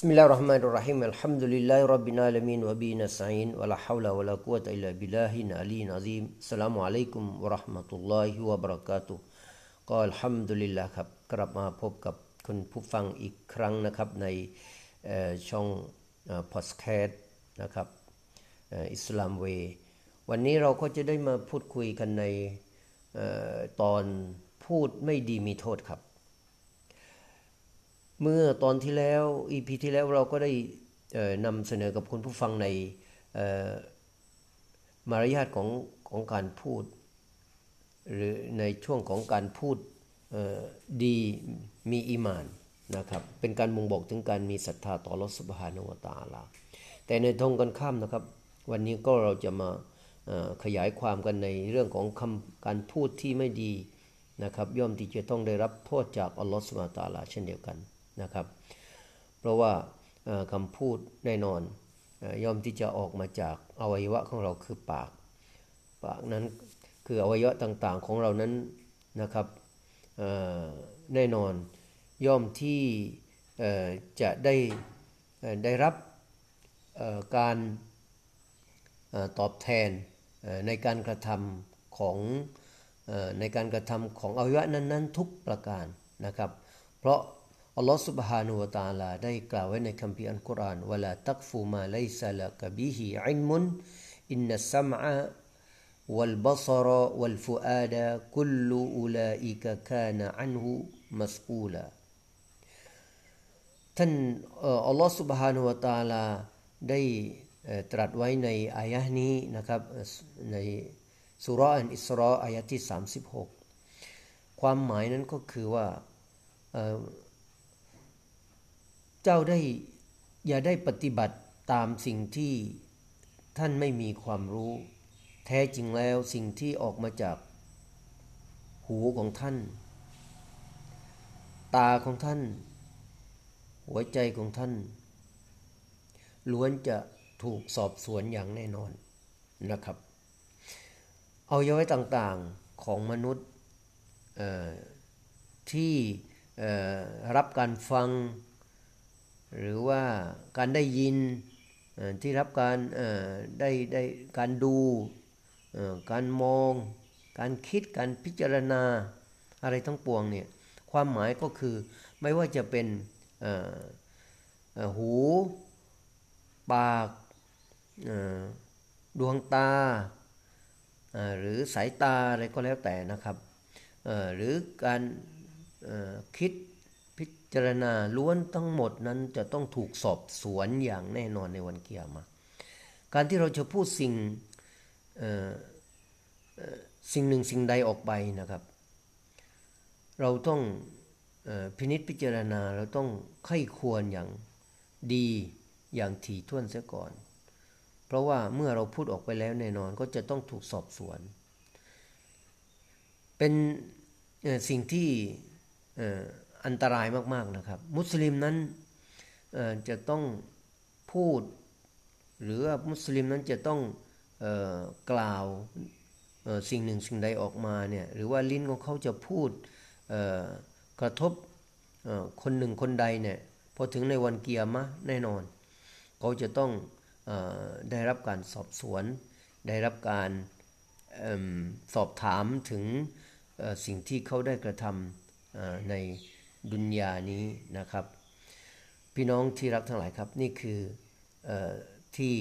بسم الله الرحمن الرحيم الحمد لله رب العالمين وبه نستعين ولا حول ولا قوة إلا بالله العلي العظيم السلام عليكم ورحمة الله وبركاته ก็อัลฮัมดุลิลละครับกลับมาพบกับคุณผู้ฟังอีกครั้งนะครับในช่องพอดแคสต์นะครับอิสลามเววันนี้เราก็จะได้มาพูดคุยกันในตอนพูดไม่ดีมีโทษครับ เมื่อตอนที่แล้ว EP ที่แล้วเราก็ได้นำเสนอกับคุณผู้ฟังในมารยาทของของการพูด หรือในช่วงของการพูดดีมีอิมานนะครับเป็นการบ่งบอกถึงการมีศรัทธาต่อรสุบฮานวตาลา แต่ในทงกันข้ามนะครับ วันนี้ก็เราจะมาขยายความกันในเรื่องของคำการพูดที่ไม่ดีนะครับย่อมที่จะต้องได้รับโทษจากอัลลอฮฺสุบฮาตาลา เช่นเดียวกัน นะครับ เพราะว่าคำพูดแน่นอนย่อมที่จะออกมาจากอวัยวะของเราคือปาก ปากนั้นคืออวัยวะต่างๆของเรานั้นนะครับแน่นอนย่อมที่จะได้ได้รับการตอบแทนในการกระทำของในการกระทำของอวัยวะนั้นๆ ทุกประการนะครับ เพราะ อัลลอฮฺ سبحانه และ تعالى ได้กล่าวไว้ในคัมภีร์อัลกุรอานว่าลาตักฟูมาไลซาลกบิฮิอิลมุนอินนัสซัมอะ والبصر والفؤاد كل أولئك كان عنه مسؤولا ท่านอัลลอฮฺ سبحانه และ تعالى ได้ตรัสไว้ในอายะนี้นะครับในสุรานอิสราอายะที่ 36 ความหมายนั้นก็คือว่า เจ้าได้อย่าได้ปฏิบัติตามสิ่งที่ท่านไม่มีความรู้ แท้จริงแล้วสิ่งที่ออกมาจาก หูของท่าน ตาของท่าน หัวใจของท่าน ล้วนจะถูกสอบสวนอย่างแน่นอนนะครับ เอาย้อยต่างๆของมนุษย์ที่รับการฟัง หรือว่าการได้ยินที่รับการได้ได้การดู การมอง การคิดการพิจารณาอะไรทั้งปวงเนี่ยความหมายก็คือไม่ว่าจะเป็นหู ปากดวงตา หรือสายตาอะไรก็แล้วแต่นะครับหรือการคิด พิจารณาล้วนทั้งหมดนั้นจะต้องถูกสอบสวนอย่างแน่นอนในวันเกียรมาการที่เราจะพูดสิ่งสิ่งหนึ่งสิ่งใดออกไปนะครับ เราต้องพินิษพิจารณาเราต้องไข้ควรอย่างดีอย่างถี่ถ้วนเสียก่อน เพราะว่าเมื่อเราพูดออกไปแล้วแน่นอนก็จะต้องถูกสอบสวน เป็นสิ่งที่ อันตรายมาก ๆนะครับ มุสลิมนั้นจะต้องพูด หรือว่ามุสลิมนั้นจะต้องกล่าวสิ่งหนึ่งสิ่งใดออกมาเนี่ยหรือว่าลิ้นของเขาจะพูดกระทบคนหนึ่งคนใดเนี่ยพอถึงในวันเกียร์มะแน่นอน เขาจะต้องอได้รับการสอบสวน ได้รับการสอบถามถึงสิ่งที่เขาได้กระทำใน ดุนยานี้นะครับ พี่น้องที่รักทั้งหลายครับนี่คืออที่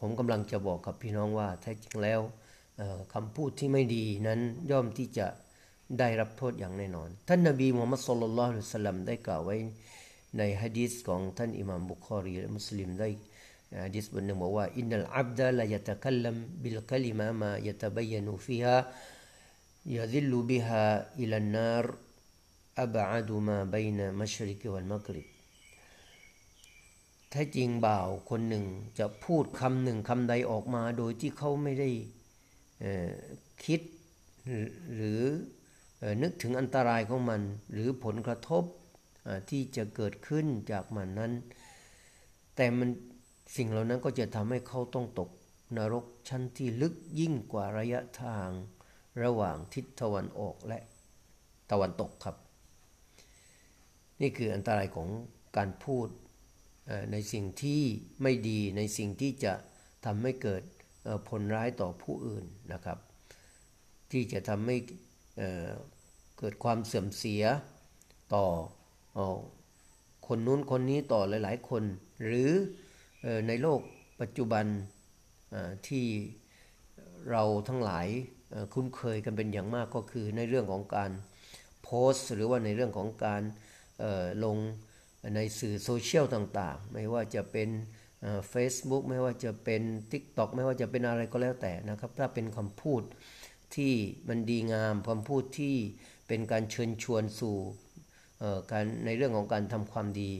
ผมกำลังจะบอกกับพี่น้องว่าแท้จริงแล้วคำพูดที่ไม่ดีนั้นย่อมที่จะได้รับโทษอย่างแน่นอน ท่านนบีมูฮัมมัดصلى الله عليه وسلمได้กล่าวไว้ในฮะดีษของท่านอิหม่ามบุคอรีและมุสลิมได้ฮะดีษบทหนึ่งบอกว่าإن العبد ليتكلم بالكلمة ما يتبين فيهاยะซิลลุบิฮะอิลันนาร อับอาดุมาบัยนะมัชริกวัลมักริบแท้จริงบ่าวคนหนึ่งจะพูดคำหนึ่งคำใดออกมาโดยที่เขาไม่ได้คิดหรือนึกถึงอันตรายของมัน หรือผลกระทบที่จะเกิดขึ้นจากมันนั้น แต่มันสิ่งเหล่านั้นก็จะทำให้เขาต้องตกนรกชั้นที่ลึกยิ่งกว่าระยะทางระหว่างทิศตะวันออกและตะวันตกครับ นี่คืออันตรายของการพูดในสิ่งที่ไม่ดีในสิ่งที่จะทำให้เกิดผลร้ายต่อผู้อื่นนะครับ ที่จะทำให้เกิดความเสื่อมเสียต่อคนนู้นคนนี้ต่อหลาย ๆ คน หรือในโลกปัจจุบันที่เราทั้งหลายคุ้นเคยกันเป็นอย่างมากก็คือในเรื่องของการโพสต์ หรือว่าในเรื่องของการ ลงในสื่อโซเชียลต่างๆ ไม่ว่าจะเป็นเฟซบุ๊กไม่ว่าจะเป็น TikTok ไม่ว่าจะเป็นอะไรก็แล้วแต่นะครับ ถ้าเป็นคำพูดที่มันดีงามคำพูดที่เป็นการเชิญชวนสู่การในเรื่องของการทำความดี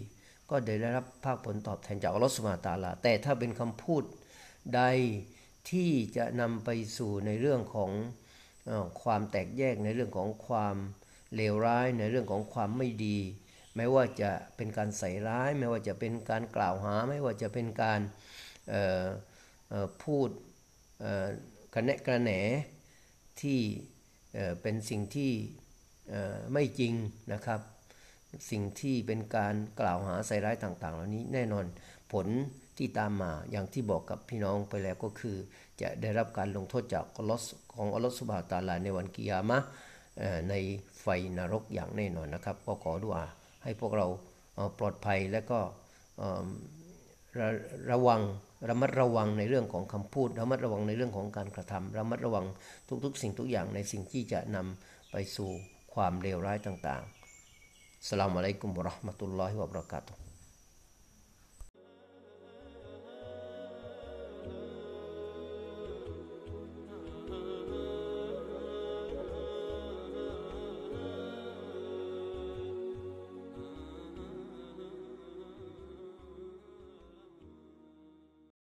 ก็ได้รับภาคผลตอบแทนจากอัลลอฮฺสุมาตาลา แต่ถ้าเป็นคำพูดใดที่จะนำไปสู่ในเรื่องของอความแตกแยกในเรื่องของความเลวร้าย ในเรื่องของความไม่ดี ไม่ว่าจะเป็นการใส่ร้าย ไม่ว่าจะเป็นการกล่าวหา ไม่ว่าจะเป็นการพูดกระแนะกระแหนที่เป็นสิ่งที่ไม่จริงนะครับ สิ่งที่เป็นการกล่าวหาใส่ร้ายต่างๆ เหล่านี้แน่นอนผลที่ตามมาอย่างที่บอกกับพี่น้องไปแล้วก็คือ จะได้รับการลงโทษจากอลอฮ์ของอัลลอฮ์สุบฮาตาลาในวันกิยามะในไฟนรกอย่างแน่นอนนะครับ ก็ขอดุอา ให้พวกเราปลอดภัยและก็ระระวังระมัดระวังในเรื่องของคำพูด ระมัดระวังในเรื่องของการกระทำ ระมัดระวังทุกๆ สิ่งทุกอย่างในสิ่งที่จะนำไปสู่ความเลวร้ายต่างๆสลามอะลัยกุมบะราหมตุลลอฮิวะบรากาตุ